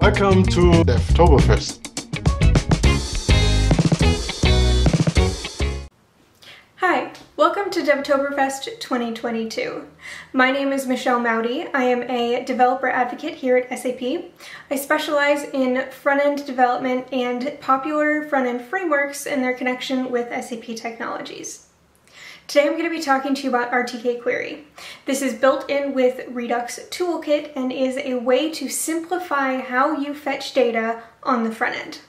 Welcome to Devtoberfest. Hi, welcome to Devtoberfest 2022. My name is Michelle Mowdy. I am a developer advocate here at SAP. I specialize in front-end development and popular front-end frameworks and their connection with SAP technologies. Today I'm going to be talking to you about RTK Query. This is built in with Redux Toolkit and is a way to simplify how you fetch data on the front end.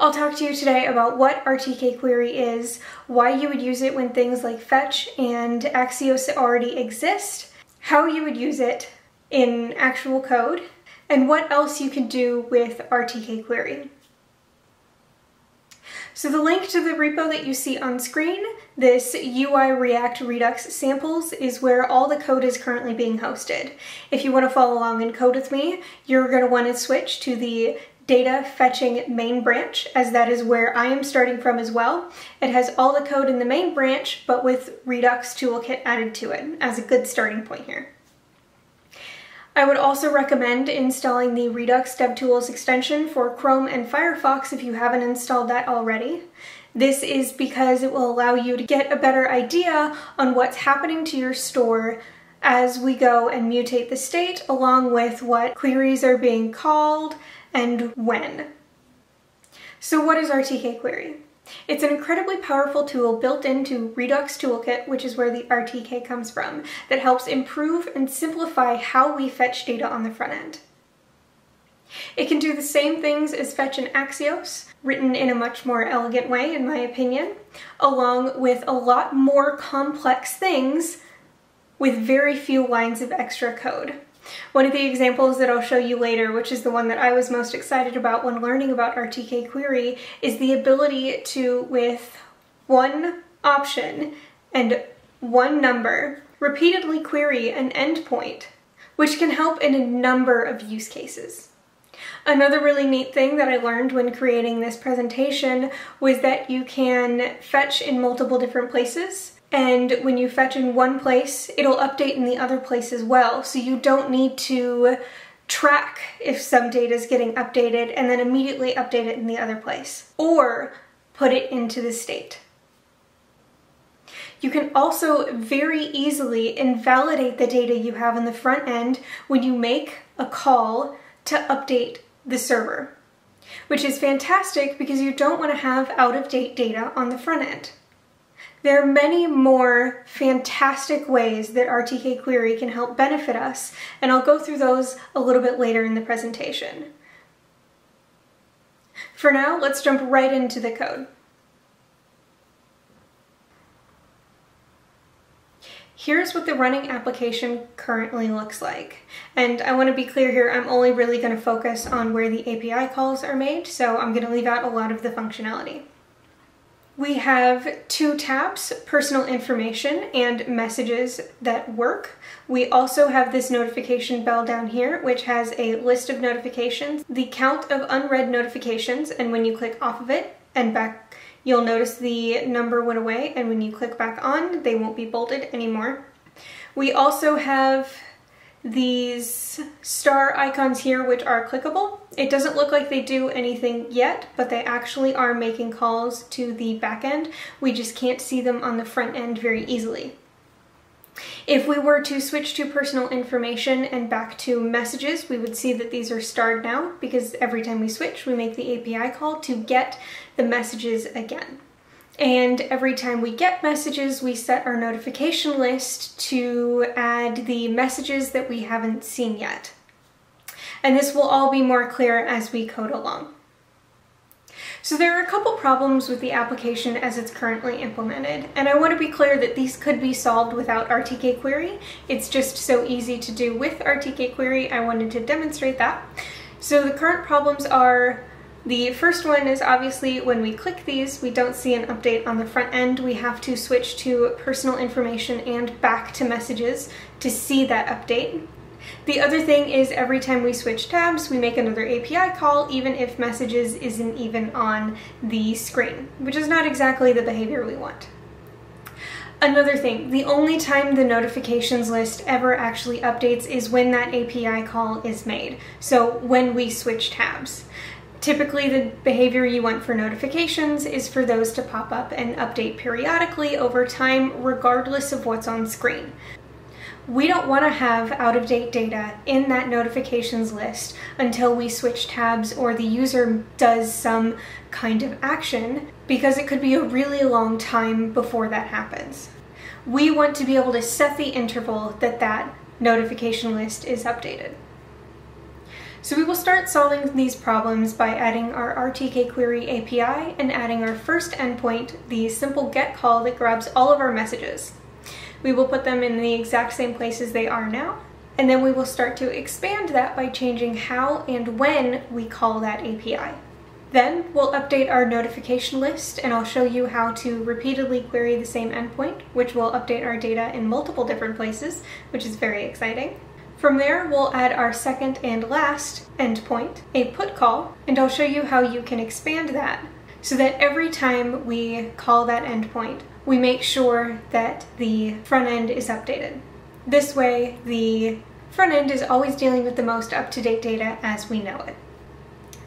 I'll talk to you today about what RTK Query is, why you would use it when things like Fetch and Axios already exist, how you would use it in actual code, and what else you can do with RTK Query. So the link to the repo that you see on screen, this UI React Redux samples, is where all the code is currently being hosted. If you want to follow along and code with me, you're going to want to switch to the data fetching main branch, as that is where I am starting from as well. It has all the code in the main branch, but with Redux Toolkit added to it as a good starting point here. I would also recommend installing the Redux DevTools extension for Chrome and Firefox if you haven't installed that already. This is because it will allow you to get a better idea on what's happening to your store as we go and mutate the state along with what queries are being called and when. So what is RTK query? It's an incredibly powerful tool built into Redux Toolkit, which is where the RTK comes from, that helps improve and simplify how we fetch data on the front end. It can do the same things as Fetch and Axios, written in a much more elegant way, in my opinion, along with a lot more complex things with very few lines of extra code. One of the examples that I'll show you later, which is the one that I was most excited about when learning about RTK query, is the ability to, with one option and one number, repeatedly query an endpoint, which can help in a number of use cases. Another really neat thing that I learned when creating this presentation was that you can fetch in multiple different places and when you fetch in one place, it'll update in the other place as well. So you don't need to track if some data is getting updated and then immediately update it in the other place or put it into the state. You can also very easily invalidate the data you have in the front end when you make a call to update the server, which is fantastic because you don't want to have out-of-date data on the front end. There are many more fantastic ways that RTK Query can help benefit us, and I'll go through those a little bit later in the presentation. For now, let's jump right into the code. Here's what the running application currently looks like. And I want to be clear here, I'm only really going to focus on where the API calls are made, so I'm going to leave out a lot of the functionality. We have two tabs, personal information and messages that work. We also have this notification bell down here, which has a list of notifications, the count of unread notifications, and when you click off of it and back, you'll notice the number went away, and when you click back on, they won't be bolded anymore. We also have these star icons here which are clickable. It doesn't look like they do anything yet, but they actually are making calls to the back end. We just can't see them on the front end very easily. If we were to switch to personal information and back to messages, we would see that these are starred now because every time we switch, we make the API call to get the messages again. And every time we get messages, we set our notification list to add the messages that we haven't seen yet. And this will all be more clear as we code along. So there are a couple problems with the application as it's currently implemented, and I want to be clear that these could be solved without RTK query. It's just so easy to do with RTK query, I wanted to demonstrate that. So the current problems are the first one is obviously when we click these, we don't see an update on the front end. We have to switch to personal information and back to messages to see that update. The other thing is every time we switch tabs, we make another API call, even if messages isn't even on the screen, which is not exactly the behavior we want. Another thing, the only time the notifications list ever actually updates is when that API call is made. So when we switch tabs. Typically the behavior you want for notifications is for those to pop up and update periodically over time regardless of what's on screen. We don't want to have out-of-date data in that notifications list until we switch tabs or the user does some kind of action because it could be a really long time before that happens. We want to be able to set the interval that that notification list is updated. So we will start solving these problems by adding our RTK query API and adding our first endpoint, the simple get call that grabs all of our messages. We will put them in the exact same places they are now, and then we will start to expand that by changing how and when we call that API. Then we'll update our notification list and I'll show you how to repeatedly query the same endpoint, which will update our data in multiple different places, which is very exciting. From there, we'll add our second and last endpoint, a put call, and I'll show you how you can expand that so that every time we call that endpoint, we make sure that the front end is updated. This way, the front end is always dealing with the most up-to-date data as we know it.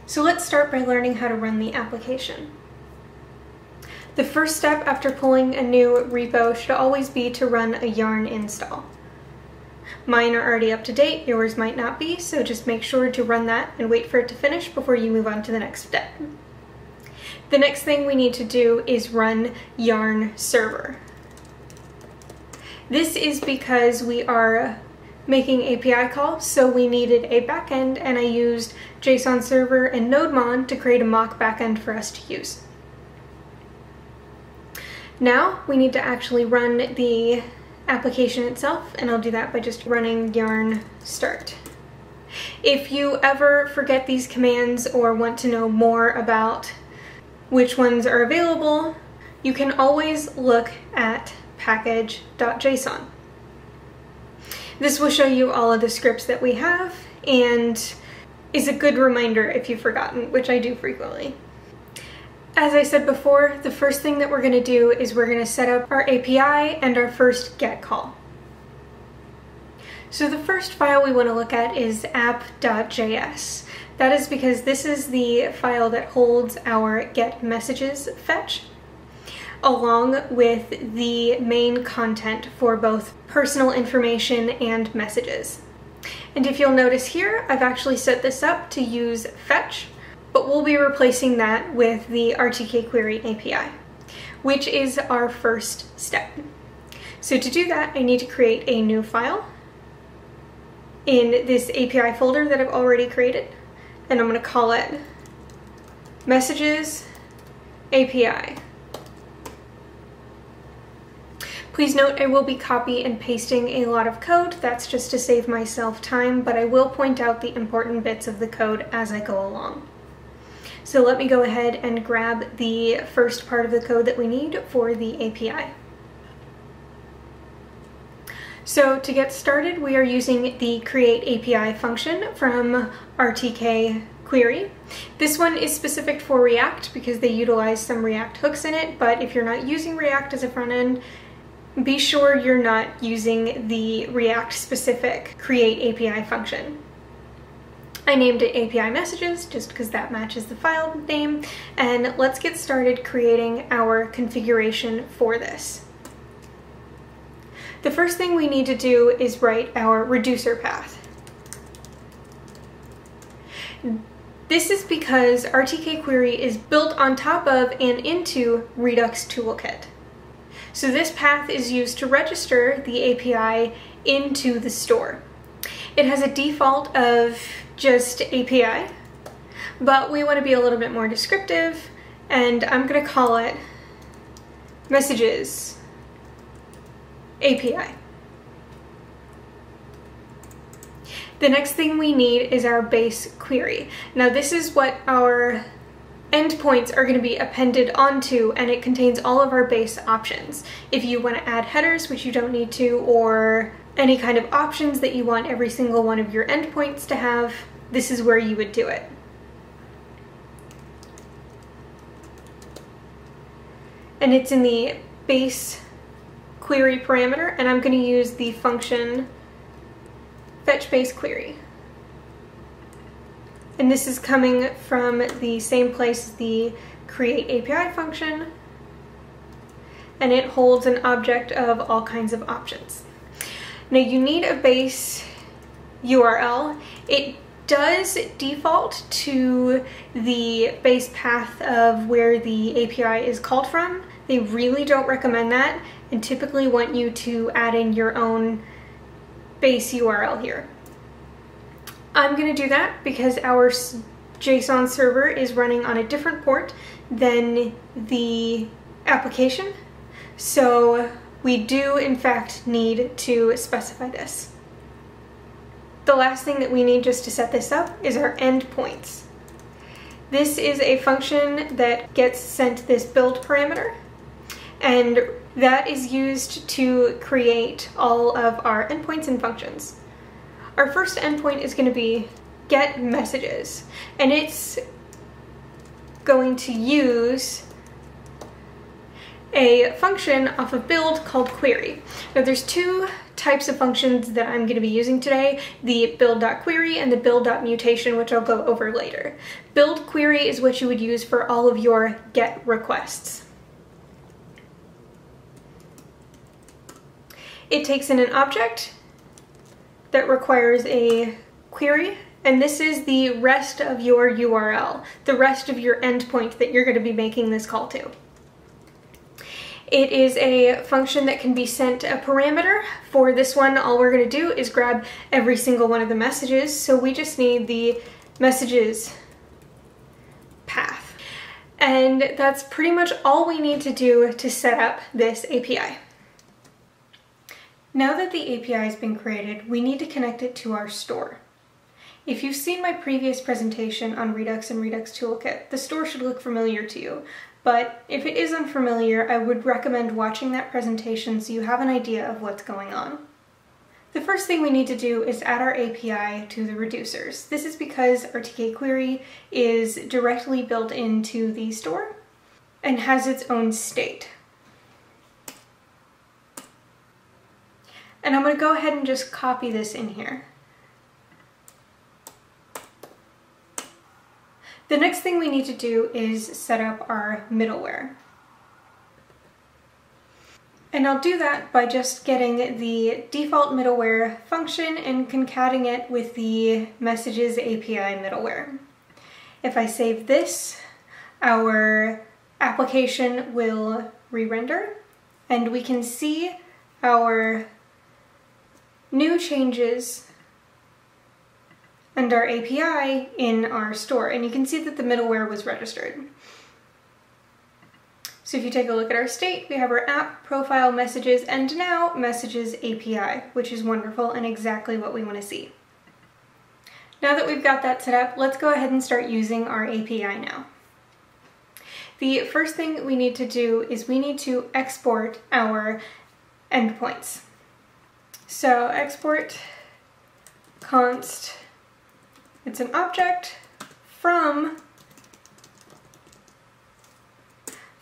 So let's start by learning how to run the application. The first step after pulling a new repo should always be to run a yarn install. Mine are already up to date, yours might not be, so just make sure to run that and wait for it to finish before you move on to the next step. The next thing we need to do is run yarn server. This is because we are making API calls, so we needed a backend and I used JSON server and NodeMon to create a mock backend for us to use. Now we need to actually run the application itself and I'll do that by just running yarn start. If you ever forget these commands or want to know more about which ones are available, you can always look at package.json. This will show you all of the scripts that we have and is a good reminder if you've forgotten, which I do frequently. As I said before, the first thing that we're going to do is we're going to set up our API and our first GET call. So the first file we want to look at is app.js. That is because this is the file that holds our get messages fetch along with the main content for both personal information and messages. And if you'll notice here, I've actually set this up to use fetch, but we'll be replacing that with the RTK query API, which is our first step. So to do that, I need to create a new file in this API folder that I've already created and I'm going to call it messages API. Please note I will be copy and pasting a lot of code, that's just to save myself time, but I will point out the important bits of the code as I go along. So let me go ahead and grab the first part of the code that we need for the API. So to get started, we are using the create API function from RTK query. This one is specific for React because they utilize some React hooks in it, but if you're not using React as a front end, be sure you're not using the React specific create API function. I named it API messages just because that matches the file name, and let's get started creating our configuration for this. The first thing we need to do is write our reducer path. This is because RTK query is built on top of and into Redux Toolkit. So this path is used to register the API into the store. It has a default of just API, but we want to be a little bit more descriptive and I'm going to call it messages API. The next thing we need is our base query. Now this is what our endpoints are going to be appended onto and it contains all of our base options. If you want to add headers, which you don't need to, or any kind of options that you want every single one of your endpoints to have, this is where you would do it. And it's in the base query parameter and I'm going to use the function fetch base query. And this is coming from the same place as the create API function and it holds an object of all kinds of options. Now you need a base URL. It does default to the base path of where the API is called from. They really don't recommend that and typically want you to add in your own base URL here. I'm going to do that because our JSON server is running on a different port than the application. So we do in fact need to specify this. The last thing that we need just to set this up is our endpoints. This is a function that gets sent this build parameter and that is used to create all of our endpoints and functions. Our first endpoint is going to be get messages and it's going to use a function off of build called query. Now there's two types of functions that I'm going to be using today, the build.query and the build.mutation, which I'll go over later. Build query is what you would use for all of your GET requests. It takes in an object that requires a query, and this is the rest of your URL, the rest of your endpoint that you're going to be making this call to. It is a function that can be sent a parameter. For this one, all we're gonna do is grab every single one of the messages. So we just need the messages path. And that's pretty much all we need to do to set up this API. Now that the API has been created, we need to connect it to our store. If you've seen my previous presentation on Redux and Redux Toolkit, the store should look familiar to you. But if it is unfamiliar, I would recommend watching that presentation so you have an idea of what's going on. The first thing we need to do is add our API to the reducers. This is because RTK query is directly built into the store and has its own state. And I'm going to go ahead and just copy this in here. The next thing we need to do is set up our middleware. And I'll do that by just getting the default middleware function and concatenating it with the messages API middleware. If I save this, our application will re-render and we can see our new changes and our API in our store. And you can see that the middleware was registered. So if you take a look at our state, we have our app, profile, messages, and now messages API, which is wonderful and exactly what we want to see. Now that we've got that set up, let's go ahead and start using our API now. The first thing we need to do is we need to export our endpoints. So export const it's an object from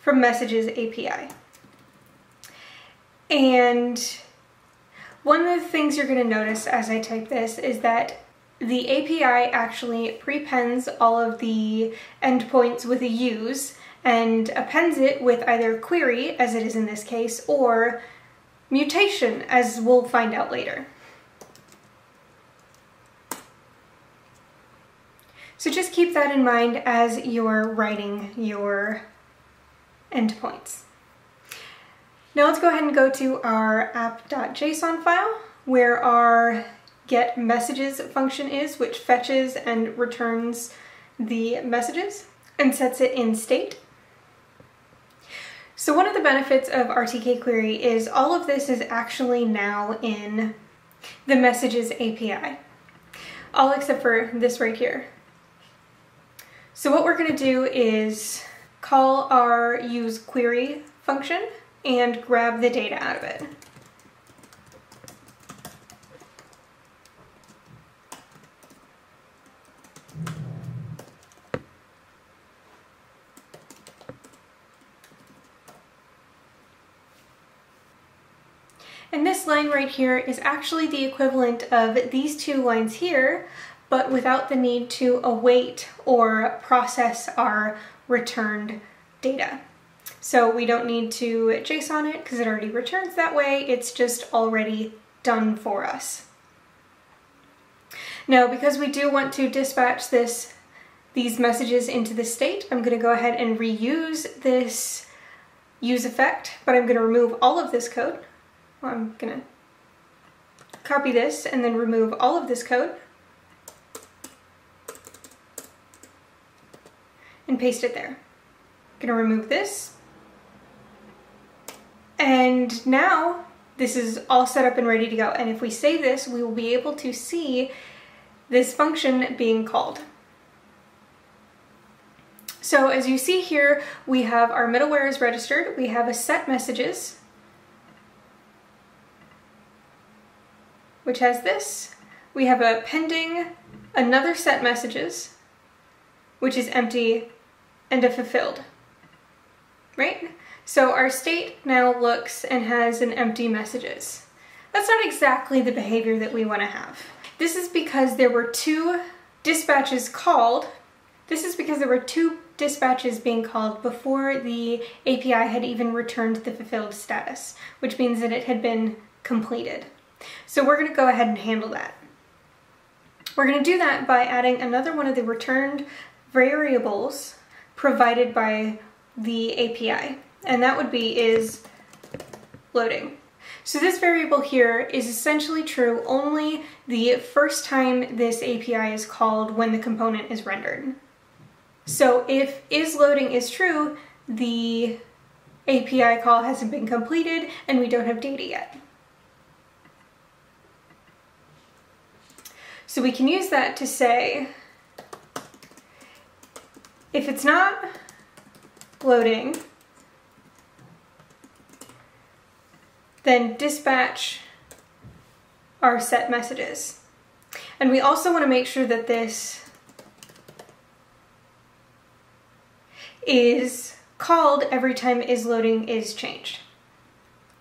from messages API. And one of the things you're going to notice as I type this is that the API actually prepends all of the endpoints with a use and appends it with either query, as it is in this case, or mutation, as we'll find out later. So just keep that in mind as you're writing your endpoints. Now let's go ahead and go to our app.json file where our get messages function is, which fetches and returns the messages and sets it in state. So one of the benefits of RTK query is all of this is actually now in the messages API. All except for this right here. So what we're going to do is call our use query function and grab the data out of it. And this line right here is actually the equivalent of these two lines here, but without the need to await or process our returned data. So we don't need to JSON it because it already returns that way. It's just already done for us. Now, because we do want to dispatch this these messages into the state, I'm going to go ahead and reuse this use effect, but I'm going to remove all of this code. Well, I'm going to copy this and then remove all of this code and paste it there. I'm to remove this. And now this is all set up and ready to go. And if we save this, we will be able to see this function being called. So as you see here, we have our middleware is registered, we have a set messages, which has this. We have a pending, another set messages, which is empty, and a fulfilled, right? So our state now looks and has an empty messages. That's not exactly the behavior that we want to have. This is because there were two dispatches called. This is because there were two dispatches being called before the API had even returned the fulfilled status, which means that it had been completed. So we're going to go ahead and handle that. We're going to do that by adding another one of the returned variables provided by the API, and that would be is loading. So this variable here is essentially true only the first time this API is called when the component is rendered. So if is loading is true, the API call hasn't been completed and we don't have data yet. So we can use that to say, if it's not loading, then dispatch our set messages. And we also want to make sure that this is called every time is loading is changed,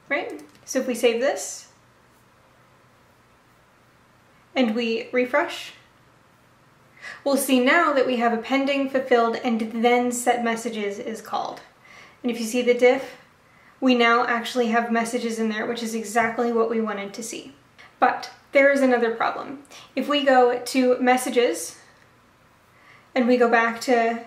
right? So if we save this and we refresh, we'll see now that we have a pending, fulfilled, and then set messages is called. And if you see the diff, we now actually have messages in there, which is exactly what we wanted to see. But there is another problem. If we go to messages and we go back to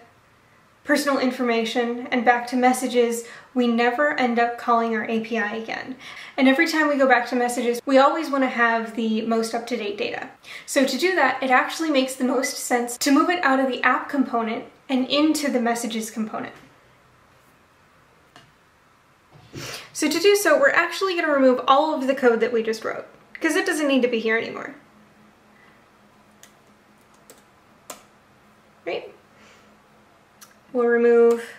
personal information and back to messages, we never end up calling our API again. And every time we go back to messages, we always want to have the most up-to-date data. So to do that, it actually makes the most sense to move it out of the app component and into the messages component. So to do so, we're actually going to remove all of the code that we just wrote, because it doesn't need to be here anymore. Right? We'll remove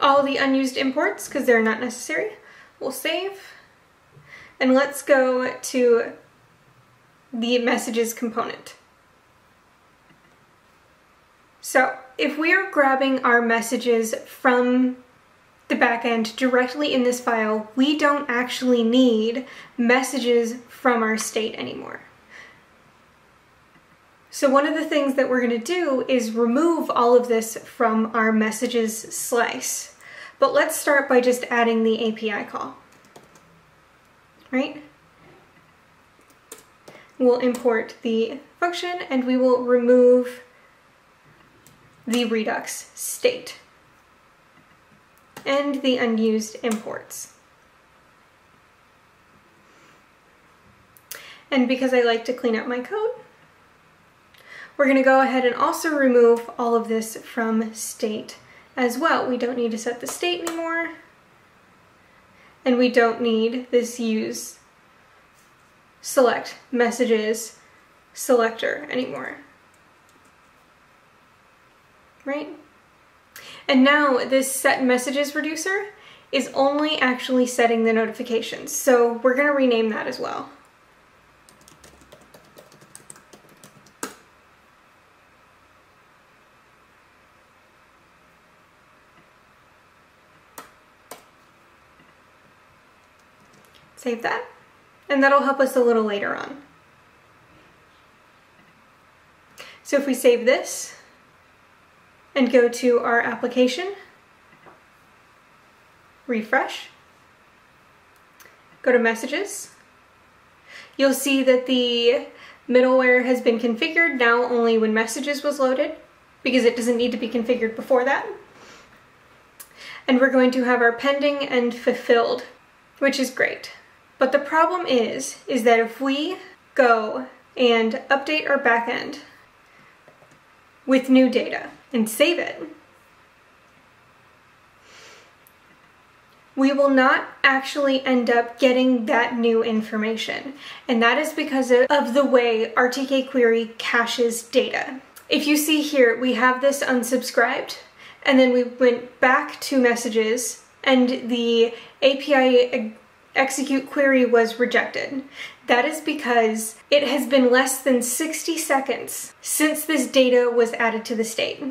all the unused imports because they're not necessary. We'll save. And let's go to the messages component. So if we are grabbing our messages from the backend directly in this file, we don't actually need messages from our state anymore. So one of the things that we're going to do is remove all of this from our messages slice. But let's start by just adding the API call, right? We'll import the function and we will remove the Redux state and the unused imports. And because I like to clean up my code, we're going to go ahead and also remove all of this from state as well. We don't need to set the state anymore. And we don't need this use select messages selector anymore right? And now this set messages reducer is only actually setting the notifications. So we're gonna rename that as well. Save that. And that'll help us a little later on. So if we save this and go to our application, refresh, go to messages, you'll see that the middleware has been configured now only when messages was loaded because it doesn't need to be configured before that. And we're going to have our pending and fulfilled, which is great. But the problem is, is that if we go and update our backend with new data and save it, we will not actually end up getting that new information. And that is because of the way RTK query caches data. If you see here, we have this unsubscribed, and then we went back to messages, and the API execute query was rejected. That is because it has been less than 60 seconds since this data was added to the state.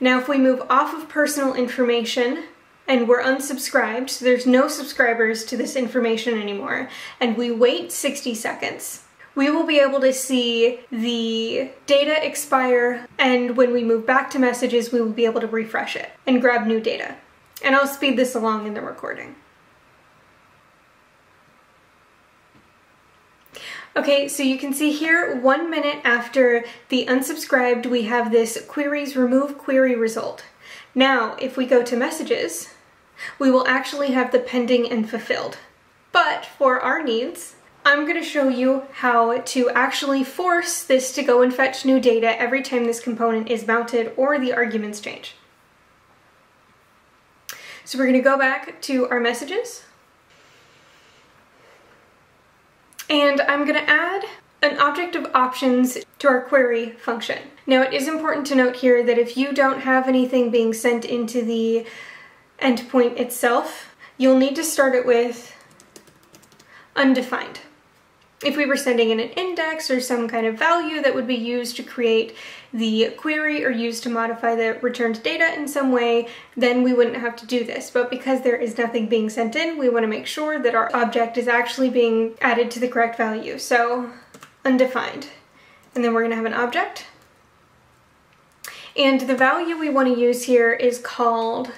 Now, if we move off of personal information and we're unsubscribed, so there's no subscribers to this information anymore, and we wait 60 seconds, we will be able to see the data expire, and when we move back to messages, we will be able to refresh it and grab new data. And I'll speed this along in the recording. Okay, so you can see here, one minute after the unsubscribed, we have this queries remove query result. Now, if we go to messages, we will actually have the pending and fulfilled. But for our needs, I'm going to show you how to actually force this to go and fetch new data every time this component is mounted or the arguments change. So we're going to go back to our messages. And I'm going to add an object of options to our query function. Now it is important to note here that if you don't have anything being sent into the endpoint itself, you'll need to start it with undefined. If we were sending in an index or some kind of value that would be used to create the query or used to modify the returned data in some way, then we wouldn't have to do this. But because there is nothing being sent in, we want to make sure that our object is actually being added to the correct value. So undefined. And then we're going to have an object. And the value we want to use here is called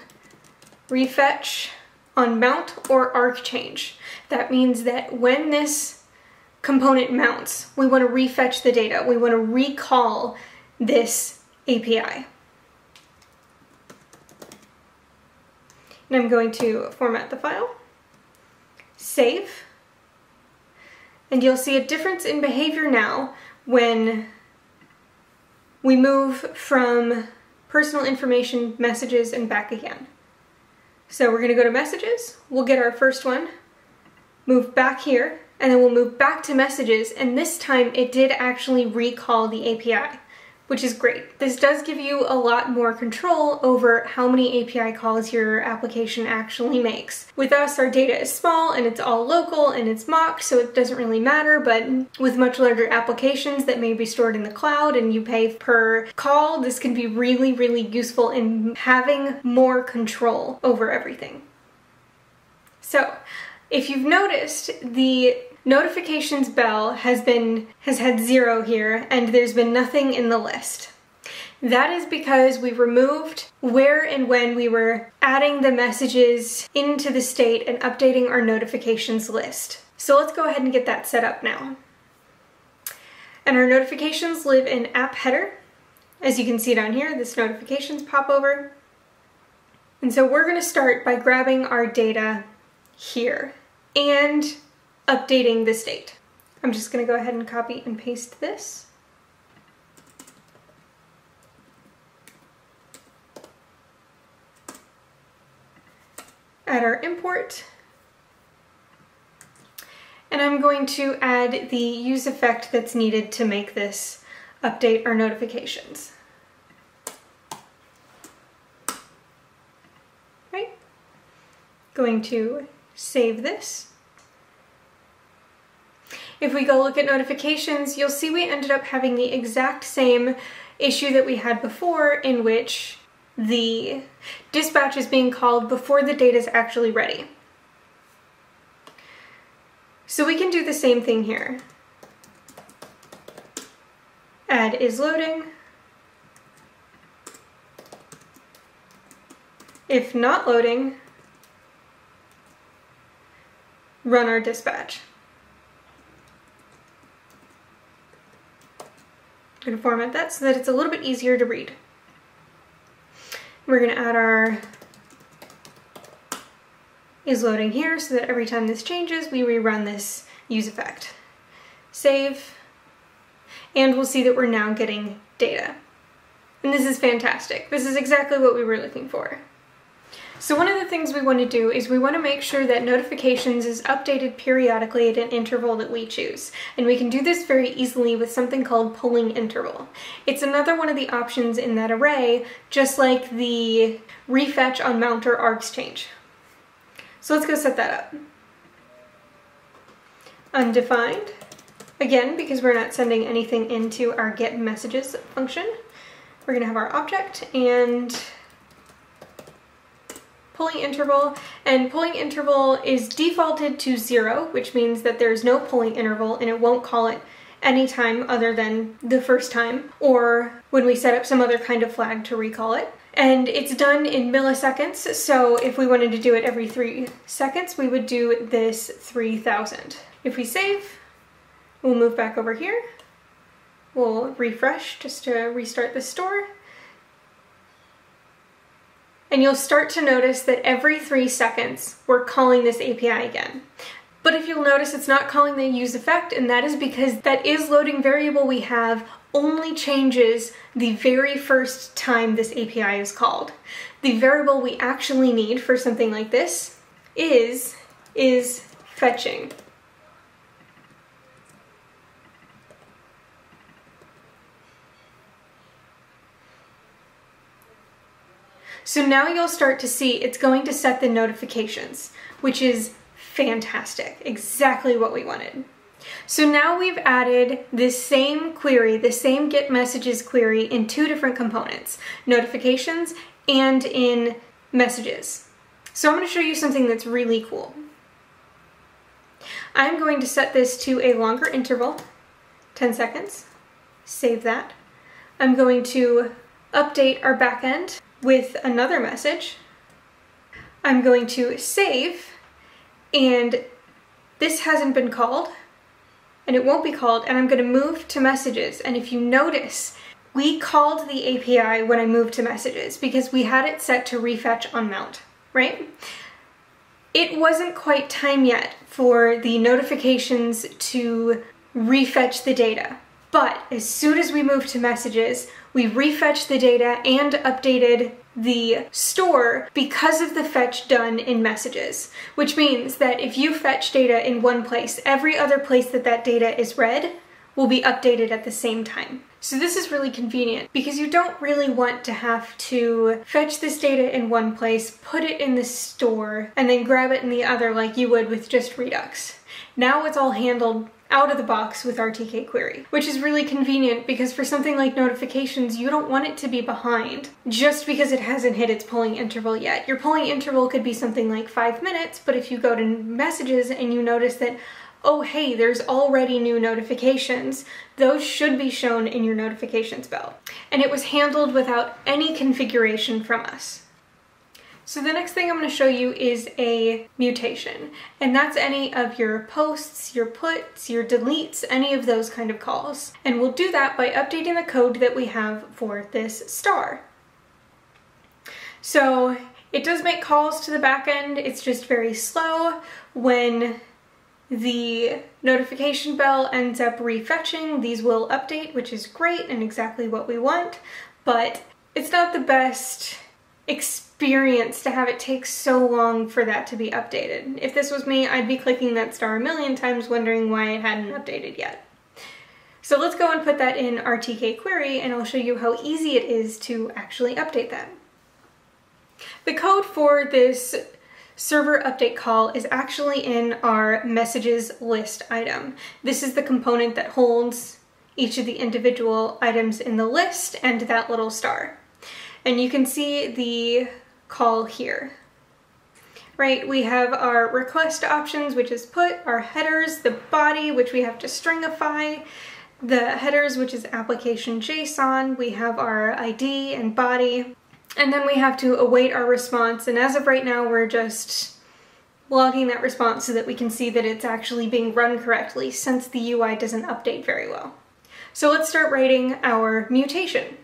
refetch on mount or arg change. That means that when this component mounts, we want to refetch the data. We want to recall this API. And I'm going to format the file, save, and you'll see a difference in behavior now when we move from personal information messages and back again. So we're gonna go to messages, we'll get our first one, move back here, and then we'll move back to messages, and this time it did actually recall the API which is great. This does give you a lot more control over how many API calls your application actually makes. With us, our data is small and it's all local and it's mock, so it doesn't really matter, but with much larger applications that may be stored in the cloud and you pay per call, this can be really, really useful in having more control over everything. So, if you've noticed, the Notifications bell has been has had zero here and there's been nothing in the list. That is because we removed where and when we were adding the messages into the state and updating our notifications list. So let's go ahead and get that set up now. And our notifications live in app header. As you can see down here, this notifications pop over. And so we're gonna start by grabbing our data here. And updating the state. I'm just going to go ahead and copy and paste this. Add our import. And I'm going to add the use effect that's needed to make this update our notifications. Right? Going to save this. If we go look at notifications, you'll see we ended up having the exact same issue that we had before in which the dispatch is being called before the data is actually ready. So we can do the same thing here. Add is loading. If not loading, run our dispatch. I'm to format that so that it's a little bit easier to read. We're going to add our is loading here so that every time this changes, we rerun this use effect. Save, and we'll see that we're now getting data. And this is fantastic. This is exactly what we were looking for. So one of the things we want to do is we want to make sure that notifications is updated periodically at an interval that we choose. And we can do this very easily with something called polling interval. It's another one of the options in that array, just like the refetch on mount or args change. So let's go set that up. Undefined. Again, because we're not sending anything into our get messages function, we're gonna have our object and polling interval, and polling interval is defaulted to zero, which means that there's no polling interval and it won't call it any time other than the first time, or when we set up some other kind of flag to recall it. And it's done in milliseconds, so if we wanted to do it every three seconds, we would do this 3000. If we save, we'll move back over here. We'll refresh just to restart the store and you'll start to notice that every three seconds we're calling this API again. But if you'll notice, it's not calling the use effect, and that is because that is loading variable we have only changes the very first time this API is called. The variable we actually need for something like this is, is fetching. So now you'll start to see it's going to set the notifications, which is fantastic, exactly what we wanted. So now we've added this same query, the same get messages query in two different components, notifications and in messages. So I'm going to show you something that's really cool. I'm going to set this to a longer interval, 10 seconds, save that. I'm going to update our backend with another message. I'm going to save, and this hasn't been called, and it won't be called, and I'm going to move to messages. And if you notice, we called the API when I moved to messages because we had it set to refetch on mount, right? It wasn't quite time yet for the notifications to refetch the data. But as soon as we moved to messages, we refetched the data and updated the store because of the fetch done in messages, which means that if you fetch data in one place, every other place that that data is read will be updated at the same time. So this is really convenient because you don't really want to have to fetch this data in one place, put it in the store, and then grab it in the other like you would with just Redux. Now it's all handled out of the box with RTK query, which is really convenient because for something like notifications, you don't want it to be behind just because it hasn't hit its polling interval yet. Your polling interval could be something like five minutes, but if you go to messages and you notice that oh hey, there's already new notifications, those should be shown in your notifications bell. And it was handled without any configuration from us. So the next thing I'm going to show you is a mutation, and that's any of your posts, your puts, your deletes, any of those kind of calls. And we'll do that by updating the code that we have for this star. So it does make calls to the backend, it's just very slow. When the notification bell ends up refetching, these will update, which is great and exactly what we want, but it's not the best experience to have it take so long for that to be updated. If this was me, I'd be clicking that star a million times wondering why it hadn't updated yet. So let's go and put that in RTK query and I'll show you how easy it is to actually update that. The code for this server update call is actually in our messages list item. This is the component that holds each of the individual items in the list and that little star. And you can see the call here. right? We have our request options, which is put, our headers, the body, which we have to stringify, the headers, which is application JSON, we have our ID and body, and then we have to await our response. And as of right now, we're just logging that response so that we can see that it's actually being run correctly since the UI doesn't update very well. So let's start writing our mutation.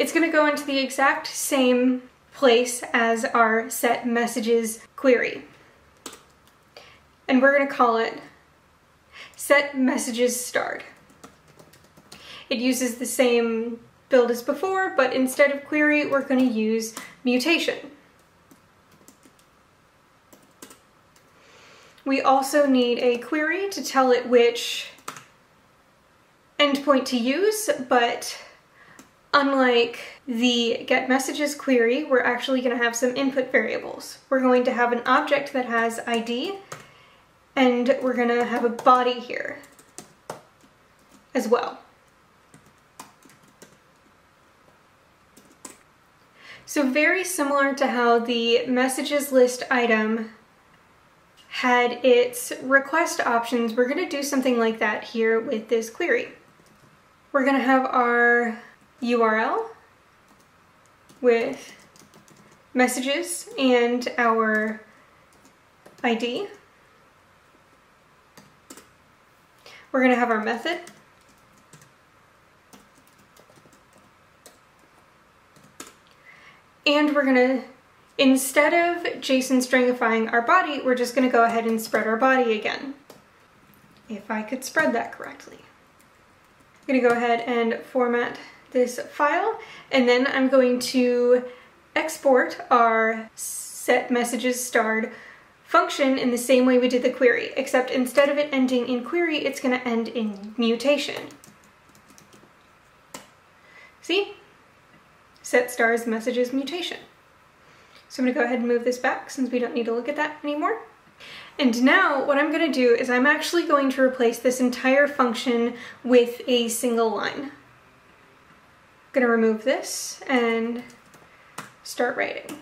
It's going to go into the exact same place as our set messages query. And we're going to call it set messages starred. It uses the same build as before, but instead of query, we're going to use mutation. We also need a query to tell it which endpoint to use, but unlike the get messages query, we're actually going to have some input variables. We're going to have an object that has ID, and we're going to have a body here as well. So very similar to how the messages list item had its request options, we're going to do something like that here with this query. We're going to have our URL with messages and our ID. We're going to have our method. And we're going to Instead of JSON stringifying our body, we're just gonna go ahead and spread our body again. If I could spread that correctly. I'm gonna go ahead and format this file, and then I'm going to export our set messages starred function in the same way we did the query, except instead of it ending in query, it's gonna end in mutation. See? Set stars messages mutation. So I'm gonna go ahead and move this back since we don't need to look at that anymore. And now what I'm gonna do is I'm actually going to replace this entire function with a single line. Gonna remove this and start writing.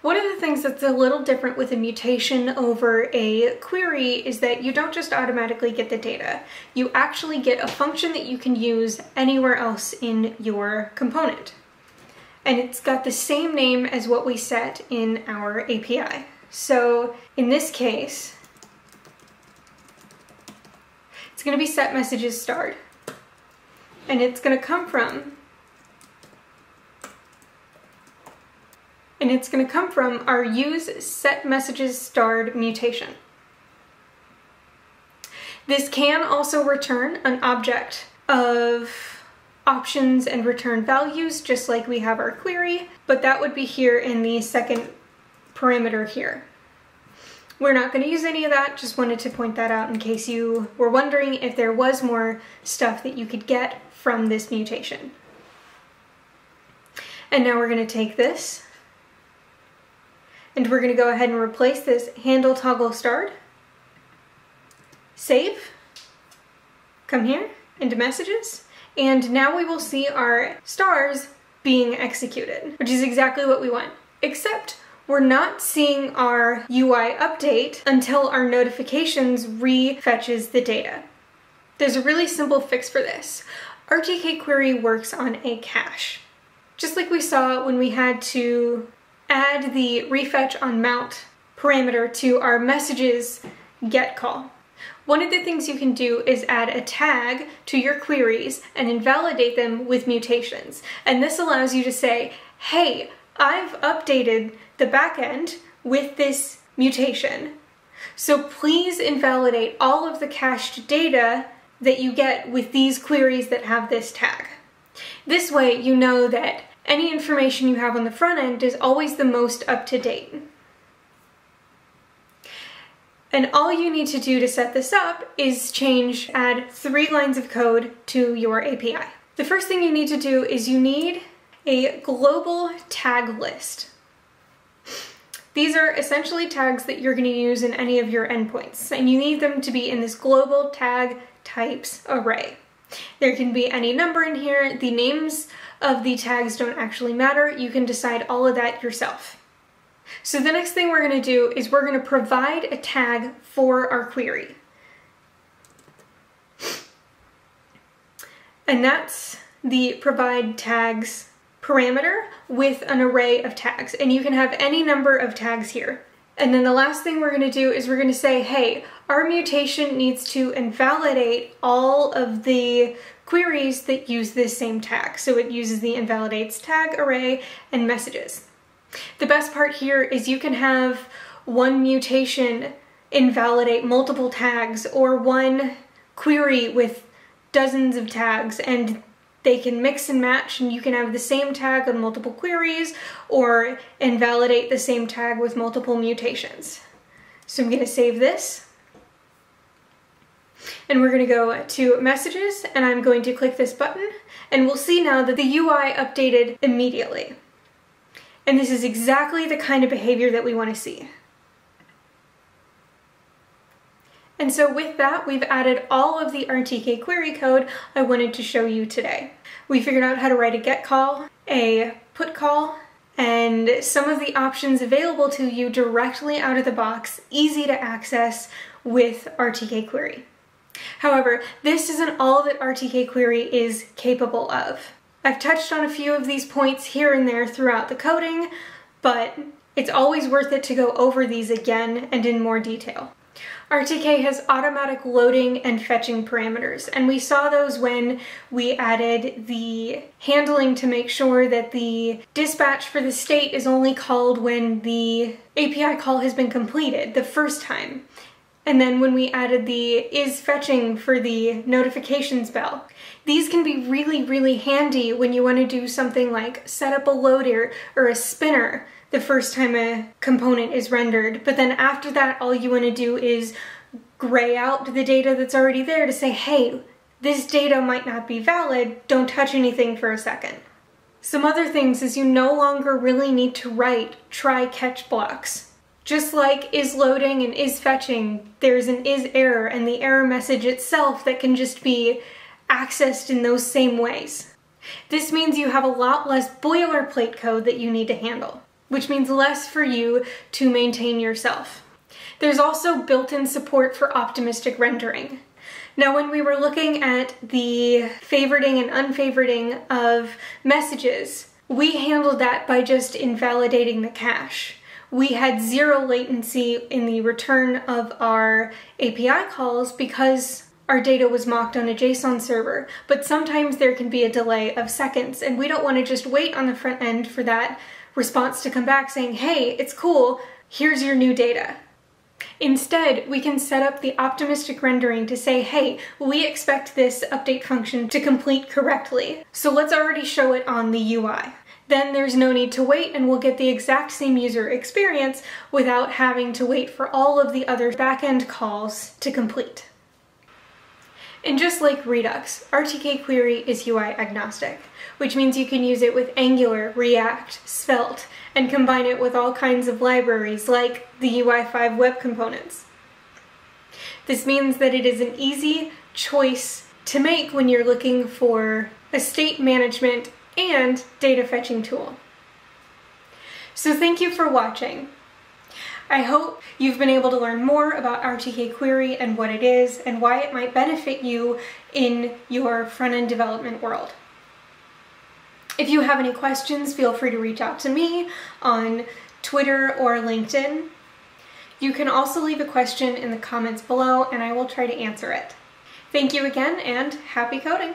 One of the things that's a little different with a mutation over a query is that you don't just automatically get the data. You actually get a function that you can use anywhere else in your component and it's got the same name as what we set in our API. So in this case, it's gonna be set messages starred. And it's gonna come from, and it's gonna come from our use set messages starred mutation. This can also return an object of options and return values, just like we have our query, but that would be here in the second parameter here. We're not going to use any of that, just wanted to point that out in case you were wondering if there was more stuff that you could get from this mutation. And now we're going to take this and we're going to go ahead and replace this handle toggle starred, save, come here into messages, and now we will see our stars being executed, which is exactly what we want. Except we're not seeing our UI update until our notifications refetches the data. There's a really simple fix for this. RTK query works on a cache. Just like we saw when we had to add the refetch on mount parameter to our messages get call. One of the things you can do is add a tag to your queries and invalidate them with mutations. And this allows you to say, hey, I've updated the back end with this mutation. So please invalidate all of the cached data that you get with these queries that have this tag. This way you know that any information you have on the front end is always the most up to date. And all you need to do to set this up is change, add three lines of code to your API. The first thing you need to do is you need a global tag list. These are essentially tags that you're going to use in any of your endpoints, and you need them to be in this global tag types array. There can be any number in here. The names of the tags don't actually matter. You can decide all of that yourself. So the next thing we're going to do is we're going to provide a tag for our query. And that's the provide tags parameter with an array of tags. And you can have any number of tags here. And then the last thing we're gonna do is we're gonna say, hey, our mutation needs to invalidate all of the queries that use this same tag. So it uses the invalidates tag array and messages. The best part here is you can have one mutation invalidate multiple tags or one query with dozens of tags and they can mix and match and you can have the same tag on multiple queries or invalidate the same tag with multiple mutations. So I'm going to save this and we're going to go to messages and I'm going to click this button and we'll see now that the UI updated immediately. And this is exactly the kind of behavior that we want to see. And so with that, we've added all of the RTK query code I wanted to show you today. We figured out how to write a get call, a put call, and some of the options available to you directly out of the box, easy to access with RTK query. However, this isn't all that RTK query is capable of. I've touched on a few of these points here and there throughout the coding, but it's always worth it to go over these again and in more detail. RTK has automatic loading and fetching parameters, and we saw those when we added the handling to make sure that the dispatch for the state is only called when the API call has been completed the first time. And then when we added the is fetching for the notifications bell. These can be really, really handy when you want to do something like set up a loader or a spinner the first time a component is rendered. But then after that, all you want to do is gray out the data that's already there to say, hey, this data might not be valid, don't touch anything for a second. Some other things is you no longer really need to write try catch blocks. Just like is loading and is fetching, there's an is error and the error message itself that can just be accessed in those same ways. This means you have a lot less boilerplate code that you need to handle which means less for you to maintain yourself. There's also built-in support for optimistic rendering. Now, when we were looking at the favoriting and unfavoriting of messages, we handled that by just invalidating the cache. We had zero latency in the return of our API calls because our data was mocked on a JSON server, but sometimes there can be a delay of seconds, and we don't want to just wait on the front end for that response to come back saying, hey, it's cool, here's your new data. Instead, we can set up the optimistic rendering to say, hey, we expect this update function to complete correctly. So let's already show it on the UI. Then there's no need to wait and we'll get the exact same user experience without having to wait for all of the other backend calls to complete. And just like Redux, RTK Query is UI agnostic, which means you can use it with Angular, React, Svelte, and combine it with all kinds of libraries like the UI5 web components. This means that it is an easy choice to make when you're looking for a state management and data fetching tool. So thank you for watching. I hope you've been able to learn more about RTK Query and what it is and why it might benefit you in your front-end development world. If you have any questions, feel free to reach out to me on Twitter or LinkedIn. You can also leave a question in the comments below and I will try to answer it. Thank you again and happy coding!